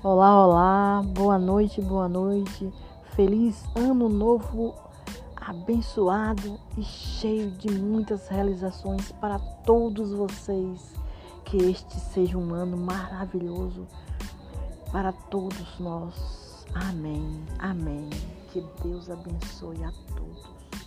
Olá, olá, boa noite, boa noite. Feliz ano novo, abençoado e cheio de muitas realizações para todos vocês. Que este seja um ano maravilhoso para todos nós. Amém, amém. Que Deus abençoe a todos.